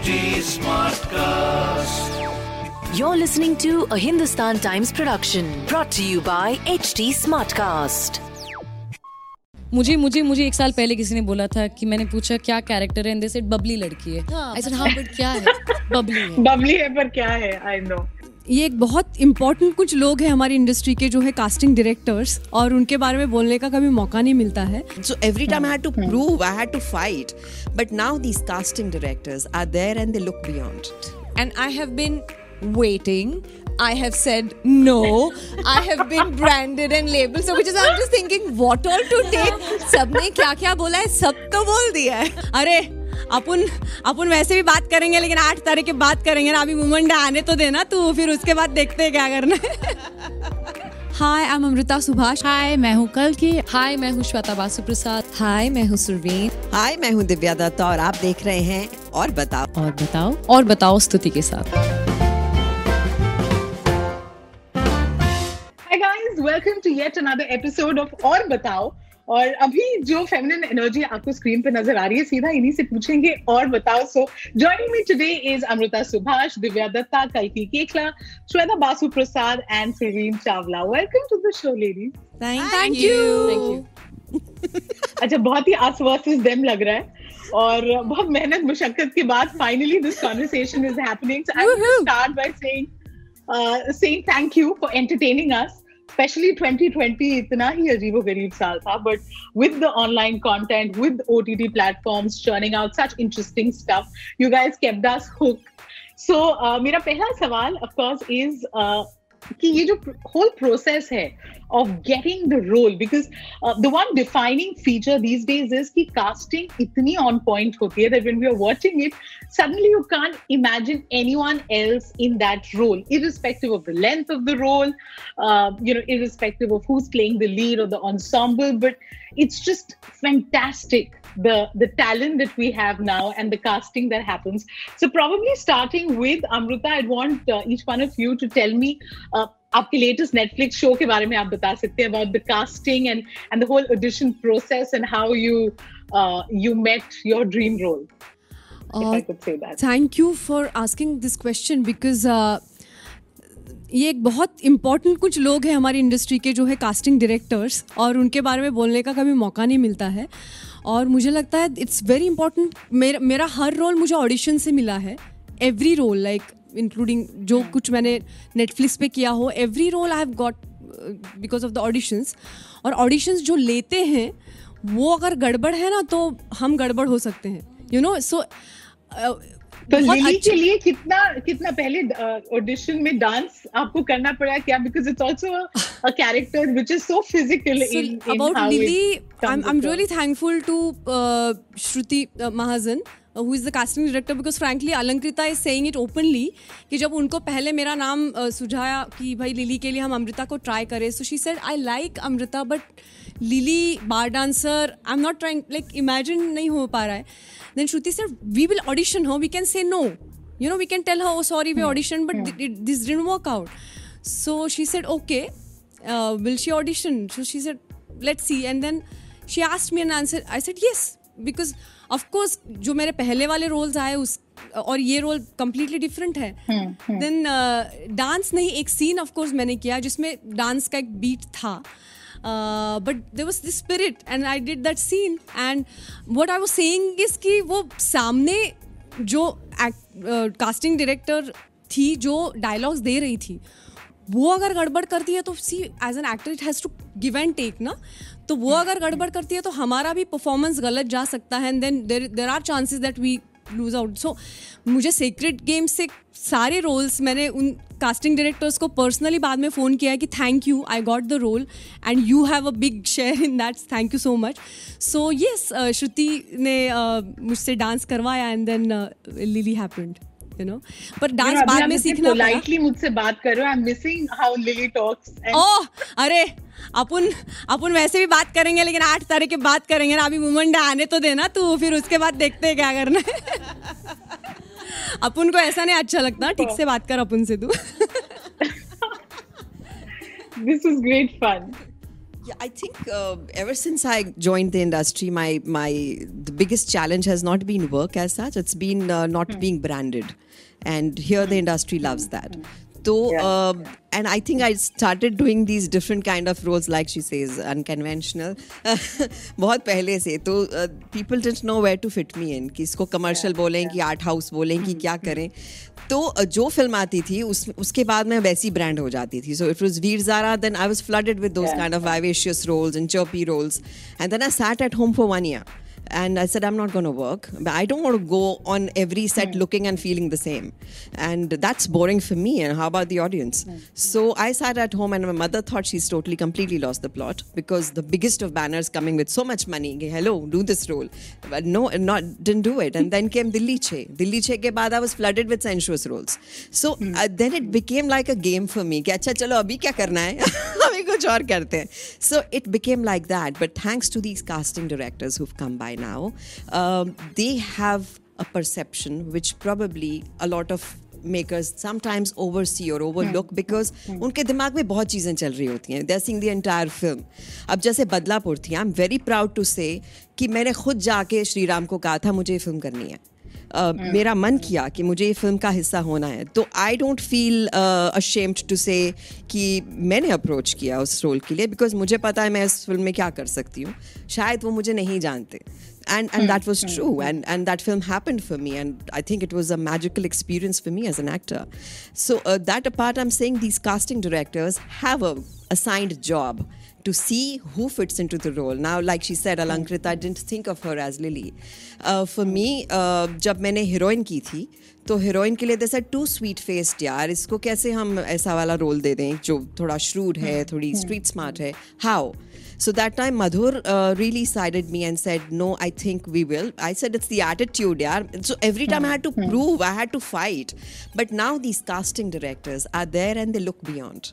HT Smartcast. You're listening to a Hindustan Times production brought to you by HD Smartcast. मुझे मुझे मुझे एक साल पहले किसी ने बोला था कि मैंने पूछा क्या कैरेक्टर है सेड बबली लड़की है आई सेड हाँ बट क्या है बबली है बबली है पर क्या है आई नो ये एक बहुत इंपॉर्टेंट कुछ लोग हैं हमारी इंडस्ट्री के जो है कास्टिंग डायरेक्टर्स और उनके बारे में बोलने का कभी मौका नहीं मिलता है so every time I to prove I to fight but now these casting directors are there and they look beyond and I have been waiting I have said no. I have been branded and labeled. So, which is I'm just thinking, what all to take? सबने क्या-क्या बोला है? सब तो बोल दिया है. अरे, अपन अपन वैसे भी बात करेंगे लेकिन आठ तारीख के बात करेंगे ना। अभी वुमन डे आने तो देना तू फिर उसके बाद देखते हैं क्या करना है। Hi I am Amruta Subhash hi मैं हूँ कल की हाय मैं हूँ श्वेता बासु प्रसाद हाय मैं हूँ सुरवीन. हाय मैं हूँ दिव्या दत्ता और आप देख रहे हैं और बताओ। और बताओ और बताओ स्तुति के साथ. Hi guys, welcome to yet another episode of और बताओ. और अभी जो फेमिनिन एनर्जी आपको स्क्रीन पे नज़र आ रही है सीधा इन्हीं से पूछेंगे और बताओ। So joining me today is Amruta Subhash Divya Dutta कल्की Koechlin Shweta Basu Prasad and Surveen Chawla welcome to the show ladies thank you अच्छा बहुत ही अस वर्सेस देम लग रहा है और बहुत मेहनत मुशक्कत के बाद finally this conversation is happening so I will start by saying saying thank you for entertaining us. Specially 2020 इतना ही अजीब गरीब साल था but with the online content with O T T platform churning out such interesting stuff you guys kept hook so मेरा पहला सवाल of course is कि ये जो होल प्रोसेस है of getting the role because uh, the one defining feature these days is that casting itni on point hoti that when we are watching it suddenly you can't imagine anyone else in that role irrespective of the length of the role uh, you know irrespective of who's playing the lead or the ensemble but it's just fantastic the the talent that we have now and the casting that happens. So probably starting with amruta i'd want uh, each one of you to tell me uh, आपके latest Netflix show के बारे में आप बता सकते हैं about the casting and and the whole audition process and how you you met your dream role. Thank you for asking this question because ये एक बहुत इंपॉर्टेंट कुछ लोग हैं हमारी इंडस्ट्री के जो है कास्टिंग डायरेक्टर्स और उनके बारे में बोलने का कभी मौका नहीं मिलता है और मुझे लगता है इट्स वेरी इंपॉर्टेंट मेरा मेरा हर रोल मुझे ऑडिशन से मिला है एवरी रोल लाइक इंक्लूडिंग जो कुछ मैंने नेटफ्लिक्स पे किया हो every role I have got because of the auditions और ऑडिशंस जो लेते हैं वो अगर गड़बड़ है ना तो हम गड़बड़ हो सकते हैं यू नो सो तो लिली के लिए कितना कितना पहले ऑडिशन में डांस आपको करना पड़ा क्या? Because it's also a character which is so physical in in about how Lily, I'm, I'm really thankful to who is the casting director because frankly Alankrita is saying it openly कि जब उनको पहले मेरा नाम सुझाया कि भाई lily के लिए हम अमृता को ट्राई करें so she said I like Amruta but Lily bar dancer I am not trying like imagine नहीं हो पा रहा है. Then Shruti sir we will audition हो we can say no you know we can tell how oh sorry we audition but this did work out so she said okay will she audition so she said let's see and then she asked me an answer I said yes of course जो मेरे पहले वाले roles आए उस और ये role completely different है than dance नहीं एक सीन ऑफकोर्स मैंने किया जिसमें डांस का एक बीट था। But there was this spirit and I did that scene and what I was saying is कि वो सामने जो कास्टिंग डायरेक्टर थी जो डायलॉग्स दे रही थी वो अगर गड़बड़ करती है तो see as an actor it has to give and take ना? तो वो अगर गड़बड़ करती है तो हमारा भी परफॉर्मेंस गलत जा सकता है and then there there are chances that we lose out so मुझे सीक्रेट गेम से सारे रोल्स मैंने उन कास्टिंग डायरेक्टर्स को पर्सनली बाद में फ़ोन किया है कि thank you I got the role and you have a big share in that thank you so much so yes Shruti ने uh, मुझसे डांस करवाया and then Lily happened you know पर dance बाद में सीखना पोलाइटली मुझसे बात करो am missing how Lily talks oh अरे अपन अपन वैसे भी बात करेंगे लेकिन आठ तारीख के बात करेंगे ना। अभी डे आने तो देना तू फिर उसके बाद देखते हैं क्या करना है। अपन को ऐसा नहीं अच्छा लगता ठीक से बात कर अपन से तू। This is great fun. Yeah, I think uh, ever since I joined the industry, my my the biggest challenge has not been work as such. It's been uh, not being branded, and here the industry loves that. So, uh, and I think I started doing these different kind of roles, like she says, unconventional. बहुत पहले से तो people didn't know where to fit me in. कि इसको commercial बोलें कि art house बोलें कि क्या करें तो uh, जो फ़िल्म आती थी उस उसके बाद मैं वैसी ब्रांड हो जाती थी so it was Veer Zaara then I was flooded with those kind of vivacious roles and chirpy roles and then I sat at home for one year And I said, I'm not going to work. I don't want to go on every set looking and feeling the same. And that's boring for me. And how about the audience? So I sat at home, and my mother thought she's totally, completely lost the plot because the biggest of banners coming with so much money, hello, do this role. But no, not didn't do it. And then came Delhi-6. Delhi-6 ke baad I was flooded with sensuous roles. So hmm. uh, then it became like a game for me. Ki, chalo, abhi kya karna hai? हम ही कुछ और करते हैं। So it became like that but thanks to these casting directors who come by now they have a perception which probably a lot of makers sometimes oversee और over look because उनके दिमाग में बहुत चीज़ें चल रही होती हैं। दसिंग द एंटायर फ़िल्म अब जैसे बदलापुर थी I am very proud to say कि मैंने खुद जाके श्री राम को कहा था मुझे ये फ़िल्म करनी है। मेरा मन किया कि मुझे ये फ़िल्म का हिस्सा होना है तो I don't feel ashamed to say कि मैंने अप्रोच किया उस रोल के लिए बिकॉज़ मुझे पता है मैं इस फ़िल्म में क्या कर सकती हूँ शायद वो मुझे नहीं जानते and and that was true and and that film happened for me and i think it was a magical experience for me as an actor so uh, that apart i'm saying these casting directors have a assigned job to see who fits into the role now like she said alankrita didn't think of her as lily uh, for me uh, जब मैंने heroine की थी तो heroine के लिए this too sweet faced यार इसको कैसे हम ऐसा वाला रोल दे दें जो थोड़ा श्रूड है हाँ, थोड़ी हाँ। स्ट्रीट स्मार्ट है? How so that time Madhur really sided me and said no I think we will I said it's the attitude यार. So every time I had to prove I had to fight but now these casting directors are there and they look beyond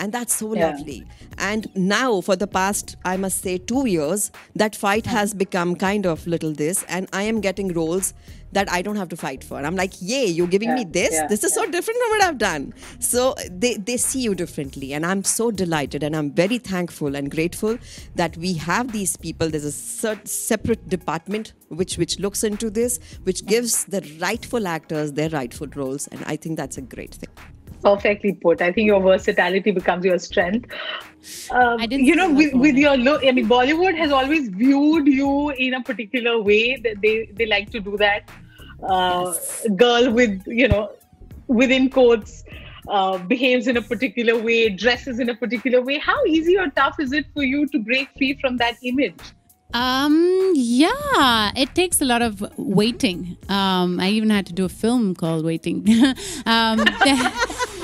and that's so lovely and now for the past I must say two years that fight has become kind of little this and I am getting roles that I don't have to fight for. I'm like, yay, you're giving me this? yeah, this is so different from what I've done. So they, they see you differently. And I'm so delighted and I'm very thankful and grateful that we have these people. There's a cer- separate department which, which looks into this, which gives the rightful actors their rightful roles. And I think that's a great thing. Perfectly put. I think your versatility becomes your strength. Um, I didn't you know, with, with your look, I mean, Bollywood has always viewed you in a particular way. That they they like to do that. Uh, Girl with you know, within quotes, uh, behaves in a particular way, dresses in a particular way. How easy or tough is it for you to break free from that image? Um, yeah, it takes a lot of waiting. Um, I even had to do a film called Waiting. um,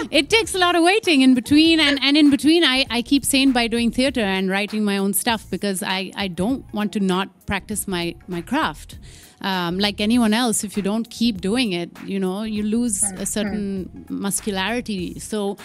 it takes a lot of waiting in between, and, and in between, I, I keep sane by doing theater and writing my own stuff because I, I don't want to not practice my, my craft. Um, like anyone else, if you don't keep doing it, you know, you lose a certain muscularity. So,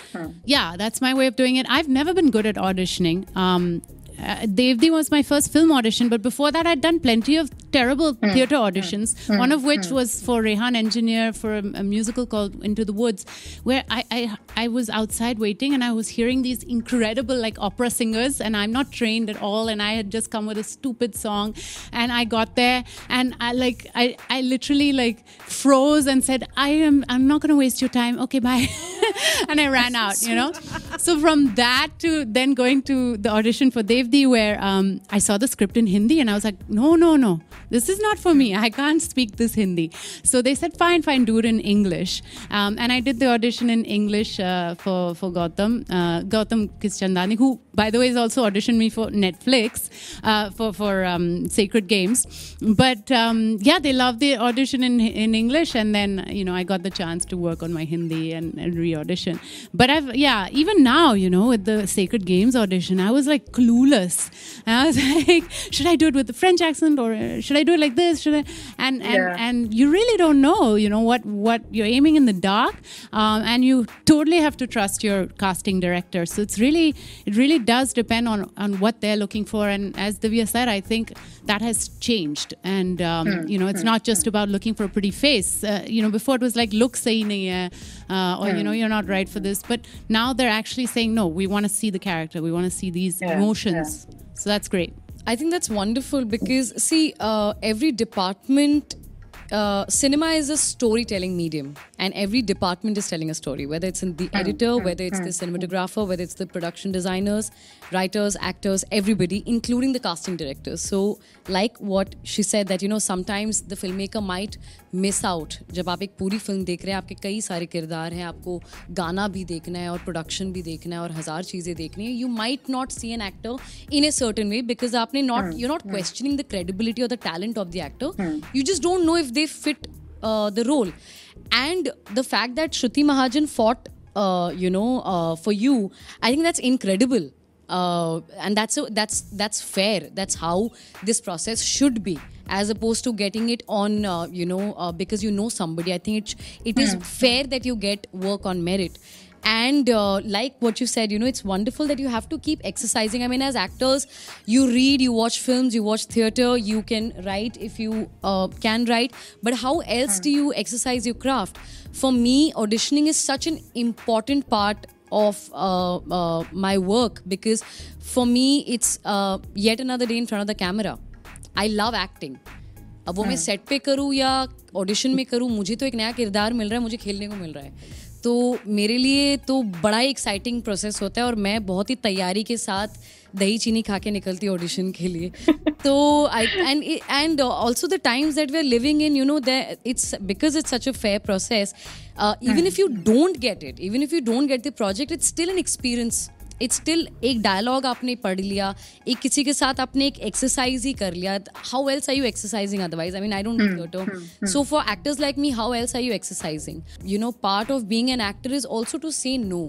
yeah, that's my way of doing it. I've never been good at auditioning. Um, uh, Dev.D was my first film audition, but before that, I'd done plenty of terrible hmm. theatre auditions. Hmm. Hmm. One of which was for Rehan Engineer for a, a musical called Into the Woods, where I, I I was outside waiting and I was hearing these incredible like opera singers, and I'm not trained at all, and I had just come with a stupid song, and I got there and I like I I literally like froze and said I am I'm not going to waste your time. Okay, bye, and I ran out. You know, so from that to then going to the audition for Dev.D, where um, I saw the script in Hindi, and I was like, no, no, no, this is not for me. I can't speak this Hindi. So they said, fine, fine, do it in English. Um, and I did the audition in English uh, for for Gautam, uh, Gautam Kishanchandani, who, by the way, has also auditioned me for Netflix uh, for for um, Sacred Games. But um, yeah, they loved the audition in in English, and then you know I got the chance to work on my Hindi and, and re-audition. But I've yeah, even now, you know, with the Sacred Games audition, I was like clueless. And I was like, should I do it with the French accent or uh, should I do it like this? Should I? And and Yeah. and you really don't know, you know, what what you're aiming in the dark, um, and you totally have to trust your casting director. So it's really it really it does depend on on what they're looking for. And as Divya said, I think that has changed. And um, you know, it's not just about looking for a pretty face. Uh, you know, before it was like look sahi nahi hai, uh, or you know, you're not right for this. But now they're actually saying no. We want to see the character. We want to see these emotions. So that's great. I think that's wonderful because see, uh, every department. Uh, cinema is a storytelling medium, and every department is telling a story. Whether it's in the editor, whether it's the cinematographer, whether it's the production designers, writers, actors, everybody, including the casting directors. So, like what she said, that you know sometimes the filmmaker might miss out. जब आप एक पूरी film देख रहे हैं आपके कई सारे किरदार हैं आपको गाना भी देखना है और प्रोडक्शन भी देखना है और हजार चीज़ें देखनी है you might not C an actor in a certain way because आपने not you not questioning the credibility और the talent of the actor you just don't know if they fit uh, the role. And the fact that Shruti Mahajan fought, uh, you know, uh, for you, I think that's incredible. Uh, and that's a, that's that's fair. That's how this process should be, as opposed to getting it on, uh, you know, uh, because you know somebody. I think it it is fair that you get work on merit And uh, like what you said, you know, it's wonderful that you have to keep exercising. I mean, as actors, you read, you watch films, you watch theater, you can write if you uh, can write. But how else do you exercise your craft? For me, auditioning is such an important part of uh, uh, my work because for me, it's uh, yet another day in front of the camera. I love acting. अब वो मैं set पे करूँ या audition में करूँ मुझे तो एक नया किरदार मिल रहा है मुझे खेलने को मिल रहा है तो मेरे लिए तो बड़ा ही एक्साइटिंग प्रोसेस होता है और मैं बहुत ही तैयारी के साथ दही चीनी खा के निकलती ऑडिशन के लिए। तो I and and also the times that we are living in you know they it's because it's such a fair process even if you don't get it even if you don't get the project it's still an experience it's still एक dialogue आपने पढ़ लिया एक किसी के साथ आपने एक एक्सरसाइज ही कर लिया how else are you exercising otherwise I mean I don't know so for actors like me how else are you exercising you know part of being an actor is also to say no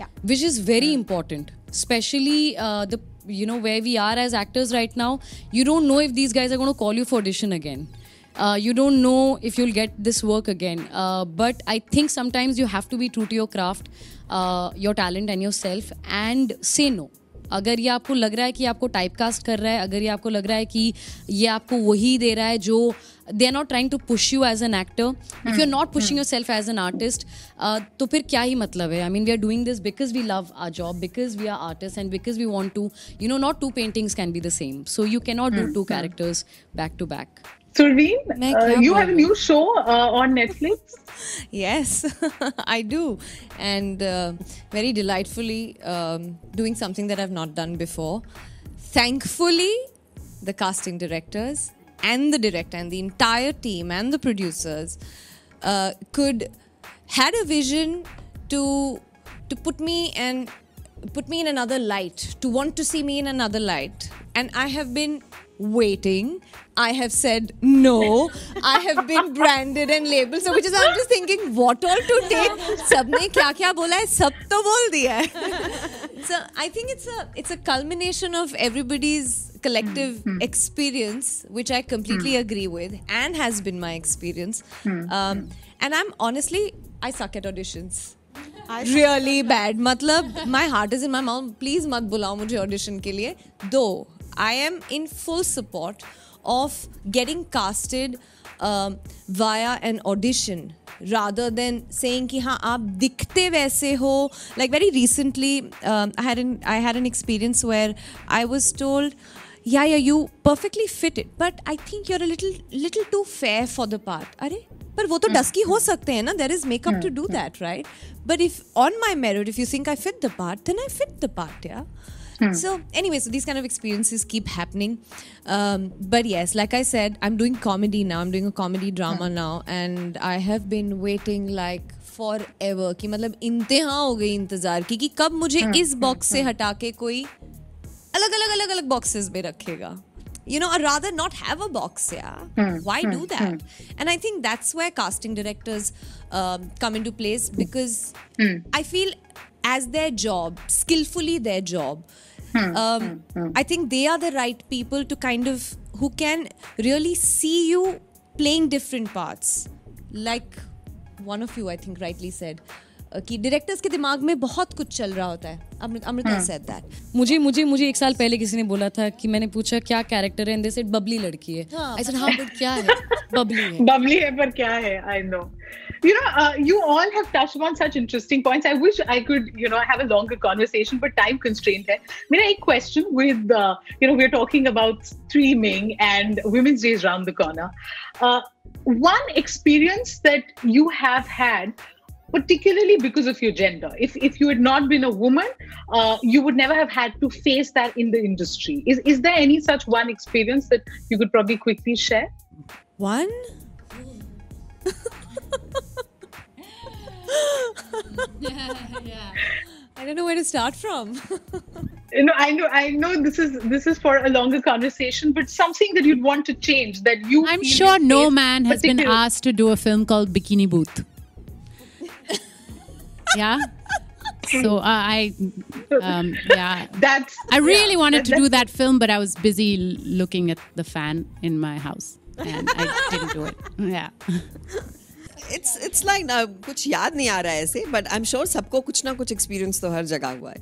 which is very important specially the you know way we are as actors right now you don't know if these guys are got call you for audition again you don't know if you'll get this work again but I think sometimes you have to be true to your craft uh, talent and yourself and say no अगर ये आपको लग रहा है कि आपको type cast कर रहा है अगर ये आपको लग रहा है कि ये आपको वही दे रहा है जो they are not trying to push you as an actor if you are not pushing yourself as an artist तो फिर क्या ही मतलब है? I mean we are doing this because we love our job because we are artist and because we want to you know not two paintings can be the same so you can not do two characters back to back Surveen, uh, you have a new show uh, on Netflix. yes, I do. And uh, very delightfully um, doing something that I've not done before. Thankfully, the casting directors and the director and the entire team and the producers uh, could had a vision to to put me and put me in another light to want to see me in another light and i have been waiting i have said no i have been branded and labeled so which is i'm just thinking what all to take सबने क्या क्या बोला है सब तो बोल दिया है so i think it's a it's a culmination of everybody's collective experience which i completely agree with and has been my experience um, and i'm honestly i suck at auditions really bad मतलब my heart is in my mouth please मत बुलाओ मुझे audition के लिए though I am in full support of getting casted um, via an audition rather than saying कि हाँ आप दिखते वैसे हो like very recently um, I had an I had an experience where I was told yeah yeah you perfectly fit it but I think you're a little little too fair for the part अरे पर वो तो dusky हो सकते हैं ना there is makeup to do that right but if on my merit if you think I fit the part then I fit the part या So anyway, so these kind of experiences keep happening. Um, but yes, like I said, I'm doing comedy now. I'm doing a comedy drama now, and I have been waiting like forever. कि मतलब इंतहा हो गई इंतजार की कि कब मुझे इस बॉक्स से हटा के कोई अलग अलग अलग अलग बॉक्सेस में रखेगा you know, or rather not have a box, yeah. Why do that? And I think that's where casting directors um, come into place because I feel as their job, skillfully their job, hmm, um, hmm, hmm. I think they are the right people to kind of who can really see you playing different parts. Like one of you, I think, rightly said. कि directors के दिमाग में बहुत कुछ चल रहा होता है अमृत- सेड दैट मुझे मुझे मुझे एक साल पहले किसी ने बोला था कि मैंने पूछा क्या कैरेक्टर है एंड दे सेड बबली लड़की है हाँ, आई सेड हाँ बट क्या है बबली है bubbly hai par kya hai i know you know uh, you all have touched on such interesting points i wish i could you know have a longer conversation but time constraint hai mera ek question with uh, you know we're talking about streaming and women's day is around the corner uh, one experience that you have had particularly because of your gender if if you had not been a woman uh, you would never have had to face that in the industry is is there any such one experience that you could probably quickly share One? yeah, yeah. I don't know where to start from. you know i know i know this is this is for a longer conversation but something that you'd want to change that you I'm sure no man has been asked to do a film called Bikini Booth yeah. So uh, I, um, yeah, that's I really yeah, wanted to that- do that film, but I was busy l- looking at the fan in my house, and I didn't do it. Yeah. It's it's like कुछ याद नहीं आ रहा है ऐसे but I am sure सबको कुछ ना कुछ एक्सपीरियंस तो हर जगह हुआ है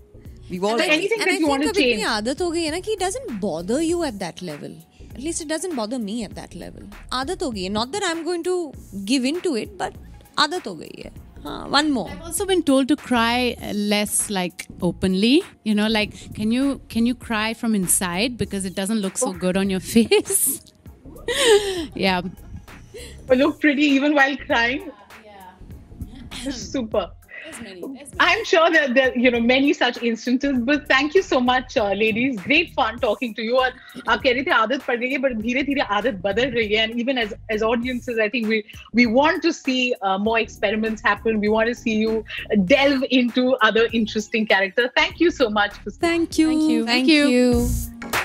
we all But anything and that I you think want to अब इतनी change आदत हो गई है ना कि it doesn't bother you at that level. At least it doesn't bother me at that level. आदत हो गई है. Not that I'm going to give in to it, but आदत हो गई है. हाँ, one more. I've also been told to cry less like openly. You know, like can you can you cry from inside because it doesn't look so oh. good on your face? yeah. or look pretty even while crying Yeah. super I'm sure that there you know many such instances, but thank you so much, uh, ladies. Great fun talking to you. और आप कह रहे थे आदत पड़ गई है, but धीरे धीरे आदत बदल रही है. And even as as audiences, I think we we want to see uh, more experiments happen. We want to see you delve into other interesting characters. Thank you so much. For Thank you. Thank you. Thank you.